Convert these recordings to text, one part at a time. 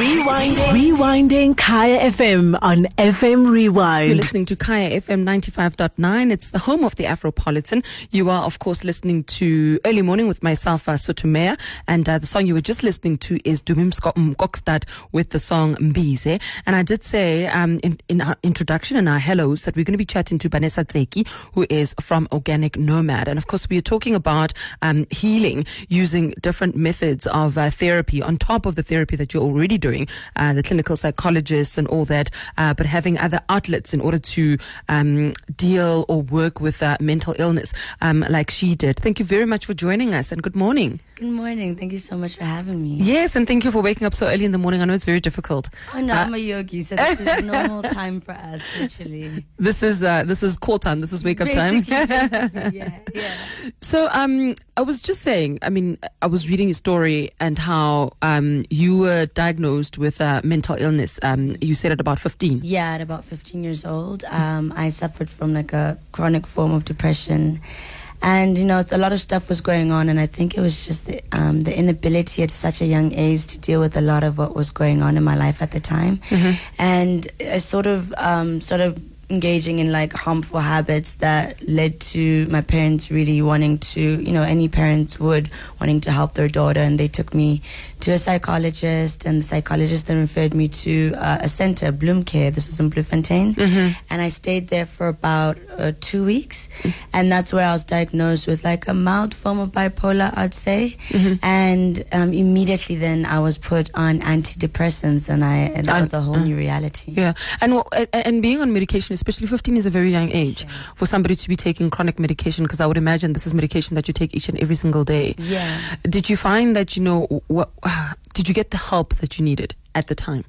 Rewinding. Rewinding Kaya FM on FM Rewind. You're listening to Kaya FM 95.9. It's the home of the Afropolitan. You are, of course, listening to Early Morning with myself, uh. And uh, the song you were just listening to is Dumi Mkokstad with the song Mbize. And I did say um, in, in our introduction and our hellos that we're going to be chatting to Banesa Tseki, who is from Organic Nomad. And of course, we are talking about um, healing using different methods of uh, therapy on top of the therapy that you're already doing uh, the clinical psychologists and all that, uh, but having other outlets in order to um, deal or work with uh, mental illness um, like she did. Thank you very much for joining us and good morning. Good morning. Thank you so much for having me. Yes, and thank you for waking up so early in the morning. I know it's very difficult. Oh no, uh, I'm a yogi, so this is normal time for us. Actually, this is uh, this is call time. This is wake up time. yeah, yeah. So, um, I was just saying. I mean, I was reading your story and how um you were diagnosed with uh, mental illness. Um, you said at about 15. Yeah, at about 15 years old, um, I suffered from like a chronic form of depression and you know a lot of stuff was going on and i think it was just the, um, the, inability at such a young age to deal with a lot of what was going on in my life at the time mm-hmm. and i sort of um, sort of engaging in like harmful habits that led to my parents really wanting to, you know, any parents would wanting to help their daughter. And they took me to a psychologist, and the psychologist then referred me to uh, a center, Bloom Care. This was in Bloemfontein. Mm-hmm. And I stayed there for about uh, two weeks. And that's where I was diagnosed with like a mild form of bipolar, I'd say. Mm-hmm. And um, immediately then I was put on antidepressants, and I and that was a whole uh, new reality. Yeah. And, and being on medication especially 15 is a very young age yeah. for somebody to be taking chronic medication because I would imagine this is medication that you take each and every single day. Yeah. Did you find that, you know, what, did you get the help that you needed at the time?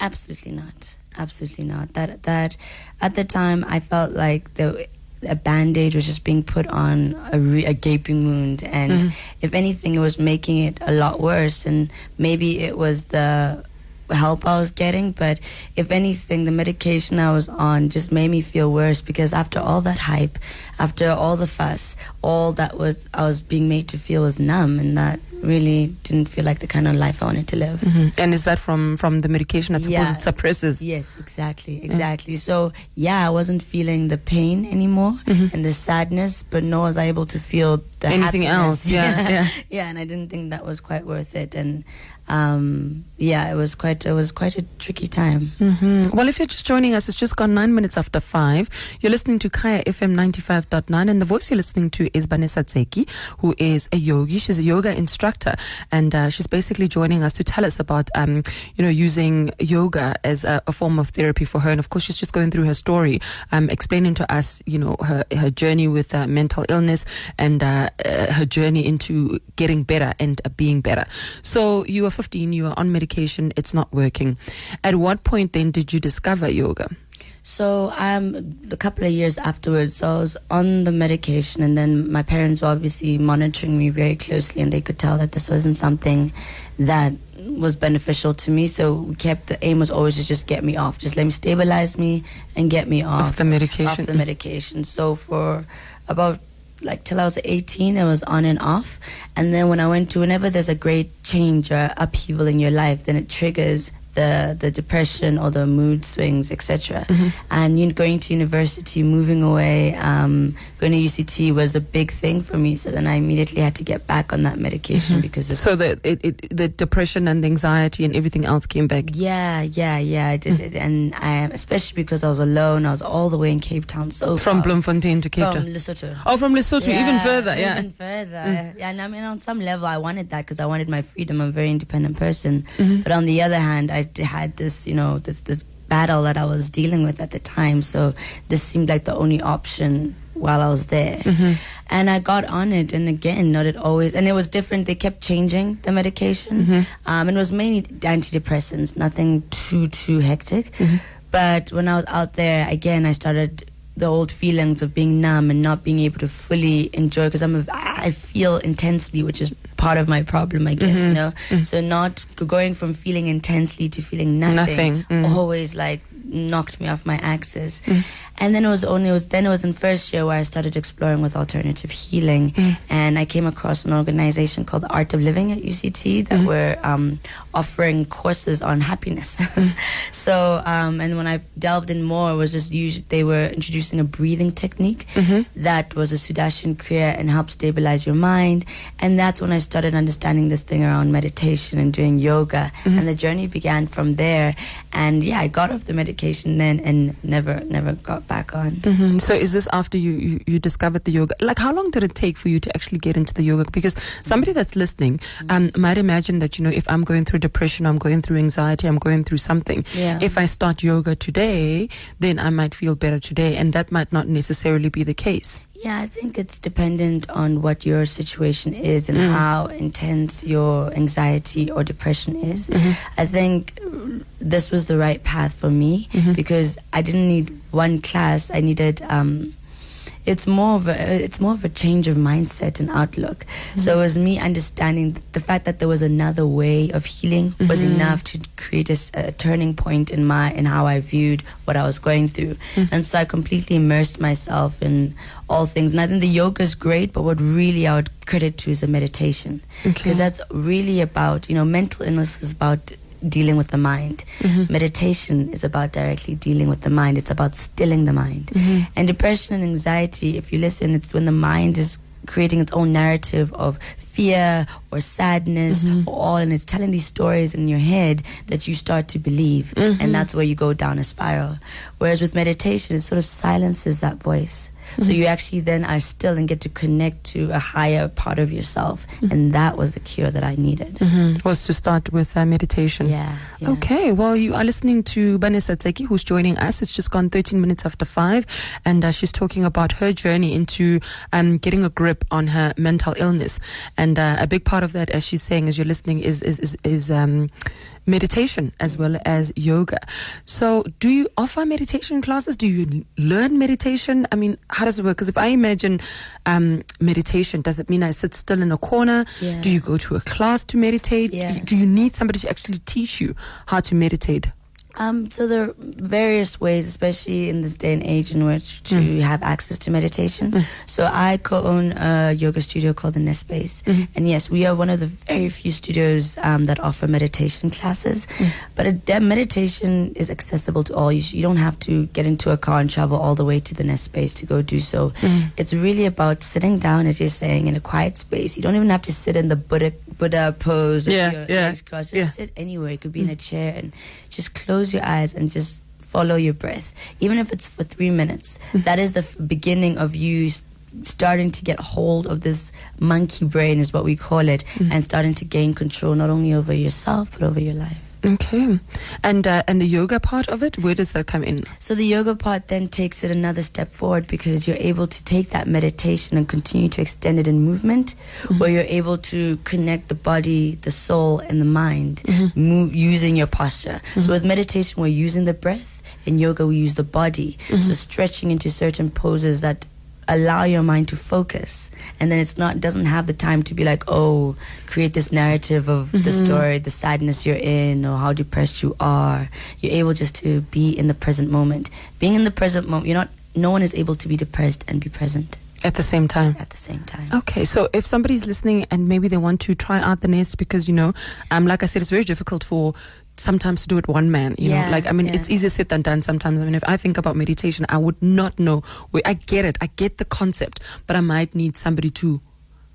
Absolutely not. Absolutely not. That, that at the time I felt like the, a band-aid was just being put on a, re- a gaping wound and mm-hmm. if anything it was making it a lot worse and maybe it was the help I was getting, but if anything, the medication I was on just made me feel worse because after all that hype, after all the fuss, all that was I was being made to feel was numb, and that really didn't feel like the kind of life I wanted to live. Mm-hmm. And is that from from the medication? I suppose yeah. it suppresses. Yes, exactly, exactly. So yeah, I wasn't feeling the pain anymore mm-hmm. and the sadness, but nor was I able to feel the anything happiness. else. Yeah, yeah, yeah. And I didn't think that was quite worth it. And um, yeah, it was quite it was quite a tricky time. Mm-hmm. Well, if you're just joining us, it's just gone nine minutes after five. You're listening to Kaya FM ninety five point nine, and the voice you're listening to is Banesa Tseki, who is a yogi. She's a yoga instructor, and uh, she's basically joining us to tell us about um, you know using yoga as a, a, form of therapy for her. And of course, she's just going through her story, um, explaining to us you know her her journey with uh, mental illness and uh, uh her journey into getting better and uh, being better. So you are 15, you are on medication, it's not working. At what point then did you discover yoga? So um, a couple of years afterwards, so I was on the medication, and then my parents were obviously monitoring me very closely, and they could tell that this wasn't something that was beneficial to me. So we kept the aim was always to just get me off, just let me stabilize me and get me off, off the medication. Off the medication. So for about like till I was 18, it was on and off. And then when I went to, whenever there's a great change or upheaval in your life, then it triggers the the depression or the mood swings, etc. Mm-hmm. And you know, going to university, moving away, um, going to UCT was a big thing for me. So then I immediately had to get back on that medication mm-hmm. because of so the it, it, the depression and anxiety and everything else came back. Yeah, yeah, yeah. I did mm-hmm. it, and I especially because I was alone. I was all the way in Cape Town, so from far. Bloemfontein to Cape from Town. Lesotho. Oh, from Lesotho, yeah, even further. Yeah, even further. Mm. Yeah, and I mean, on some level, I wanted that because I wanted my freedom. I'm a very independent person, mm-hmm. but on the other hand, I had this, you know, this this battle that I was dealing with at the time. So this seemed like the only option while I was there. Mm-hmm. And I got on it, and again, not it always, and it was different. They kept changing the medication, mm-hmm. um, and it was mainly antidepressants, nothing too too hectic. Mm-hmm. But when I was out there again, I started the old feelings of being numb and not being able to fully enjoy because I'm a, I feel intensely, which is part of my problem, I guess. Mm-hmm. You know, mm-hmm. so not going from feeling intensely to feeling nothing, nothing. Mm. always like knocked me off my axis. Mm. And then it was only it was then it was in first year where I started exploring with alternative healing, mm. and I came across an organization called the Art of Living at UCT that mm. were um, offering courses on happiness. so um, and when I delved in more, it was just usually they were introducing a breathing technique mm-hmm. that was a Sudarshan Kriya and helped stabilize your mind, and that's when I started understanding this thing around meditation and doing yoga, mm-hmm. and the journey began from there. And yeah, I got off the medication then and never never got back on. hmm So is this after you, you, you discovered the yoga? Like how long did it take for you to actually get into the yoga? Because somebody that's listening um, might imagine that, you know, if I'm going through depression, I'm going through anxiety, I'm going through something. Yeah. If I start yoga today, then I might feel better today. And that might not necessarily be the case. Yeah, I think it's dependent on what your situation is and mm. how intense your anxiety or depression is. Mm-hmm. I think this was the right path for me mm-hmm. because I didn't need one class. I needed. Um, it's more of a it's more of a change of mindset and outlook. So mm-hmm. it was me understanding the fact that there was another way of healing was mm-hmm. enough to create a turning point in my in how I viewed what I was going through. Mm-hmm. And so I completely immersed myself in all things. And I think the yoga is great, but what really I would credit to is the meditation because that's really about you know mental illness is about dealing with the mind. Mm-hmm. Meditation is about directly dealing with the mind. It's about stilling the mind. Mm-hmm. And depression and anxiety, if you listen, it's when the mind is creating its own narrative of fear or sadness mm-hmm. or all and it's telling these stories in your head that you start to believe. And that's where you go down a spiral. Whereas with meditation it sort of silences that voice so you actually then are still and get to connect to a higher part of yourself and that was the cure that i needed hmm Was to start with uh, meditation. yeah, yeah. Okay, well, you are listening to Banesa Tseki, who's joining us. It's just gone 13 minutes after five, and uh, she's talking about her journey into um, getting a grip on her mental illness. And uh, a big part of that, as she's saying, as you're listening, is is is, is um, meditation as well as yoga. So, do you offer meditation classes? Do you learn meditation? I mean, how does it work? Because if I imagine um, meditation, does it mean I sit still in a corner? Yeah. Do you go to a class to meditate? Yeah. Do you need somebody to actually teach you how to meditate? Um, so there are various ways, especially in this day and age, in which to Mm. have access to meditation. So I co-own a yoga studio called the Nest Space, Mm-hmm. and yes, we are one of the very few studios um, that offer meditation classes. Mm. But that meditation is accessible to all. You, sh- you don't have to get into a car and travel all the way to the Nest Space to go do so. Mm. It's really about sitting down, as you're saying, in a quiet space. You don't even have to sit in the Buddha Buddha pose with Yeah, your yeah, legs crossed. Just yeah. sit anywhere. It could be in a chair and just close your eyes and just follow your breath, even if it's for three minutes. Mm-hmm. That is the f- beginning of you starting to get hold of this monkey brain, is what we call it, mm-hmm. and starting to gain control not only over yourself but over your life. Okay, and uh, and the yoga part of it, where does that come in? So the yoga part then takes it another step forward because you're able to take that meditation and continue to extend it in movement, mm-hmm. where you're able to connect the body, the soul, and the mind mm-hmm. mo- using your posture. So mm-hmm. with meditation, we're using the breath. In yoga, we use the body. So stretching into certain poses that allow your mind to focus. And then it's not doesn't have the time to be like oh create this narrative of the mm-hmm. story the sadness you're in or how depressed you are. You're able just to be in the present moment. Being in the present moment you're not no one is able to be depressed and be present At the same time. at the same time Okay, so if somebody's listening and maybe they want to try out the nest because you know, um, like I said, it's very difficult for sometimes to do it one man. You Yeah, know, like I mean, yeah. it's easier said than done. Sometimes, I mean, if I think about meditation, I would not know. Where I get it, I get the concept, but I might need somebody to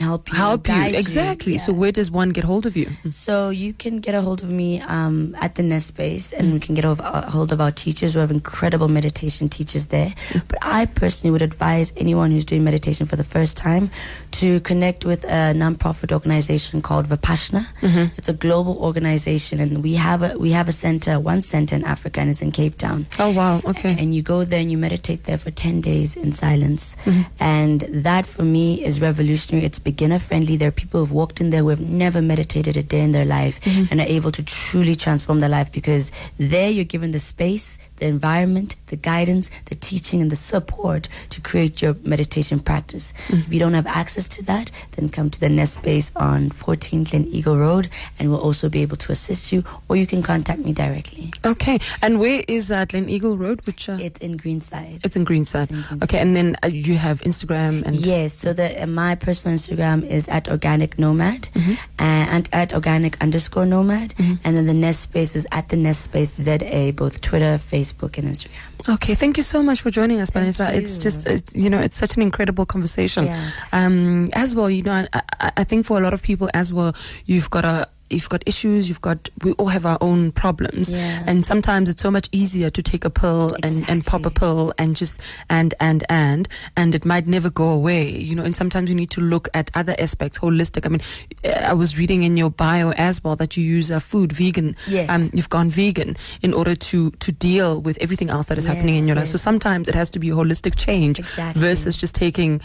help you help you exactly. So Yeah. where does one get hold of you? So you can get a hold of me um, at the Nest Space, and we can get a a uh, hold of our teachers. We have incredible meditation teachers there. But I personally would advise anyone who's doing meditation for the first time to connect with a nonprofit organization called Vipassana. Mm-hmm. It's a global organization, and we have a we have a center, one center in Africa, and it's in Cape Town. Oh wow, okay. And you go there and you meditate there for 10 days in silence. Mm-hmm. And that for me is revolutionary. It's beginner friendly. There are people who've walked in there who have never meditated a day in their life mm-hmm. and are able to truly transform their life because there you're given the space, the environment, the guidance, the teaching, and the support to create your meditation practice. If you don't have access to that, then come to the Nest Space on 14 Glen Eagle Road, and we'll also be able to assist you, or you can contact me directly. Okay. And where is uh, Glen Eagle Road? Which uh, It's in Greenside. it's in Greenside. in Greenside. Okay. And then uh, you have Instagram and Yes, so the uh, my personal Instagram is at organic nomad Mm-hmm. and at organic underscore nomad, and then the Nest Space is at the Nest Space ZA, both Twitter, Facebook, and Instagram. Okay, thank you so much for joining us, Banesa. It's just, it's, you know, it's such an incredible conversation. Yeah. Um, as well, you know, I, I, I think for a lot of people as well, you've got a, you've got issues, you've got, we all have our own problems. Yeah. And sometimes it's so much easier to take a pill and, and pop a pill and just, and, and, and, and it might never go away, you know, and sometimes you need to look at other aspects, holistic. I mean, uh, I was reading in your bio as well that you use uh, food, vegan. Yes. Um, you've gone vegan in order to, to deal with everything else that is happening in Yes, your life. So sometimes it has to be a holistic change Exactly. versus just taking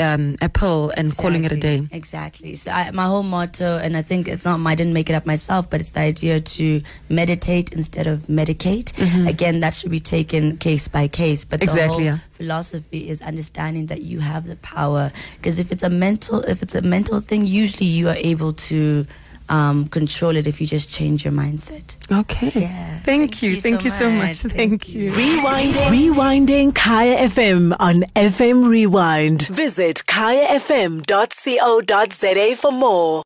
um, a pill and calling it a day. Exactly, Exactly. So I, my whole motto, and I think it's not, I didn't make it up myself, but it's the idea to meditate instead of medicate. Again, that should be taken case by case. But the Mm-hmm. Exactly, whole yeah. philosophy is understanding that you have the power. Because if it's a mental, if it's a mental thing, usually you are able to um, control it if you just change your mindset. Okay. Yeah. Thank, you. Thank you so much. Thank, Thank you. Rewinding. Rewinding Kaya FM on FM Rewind. Visit kayafm.co.za for more.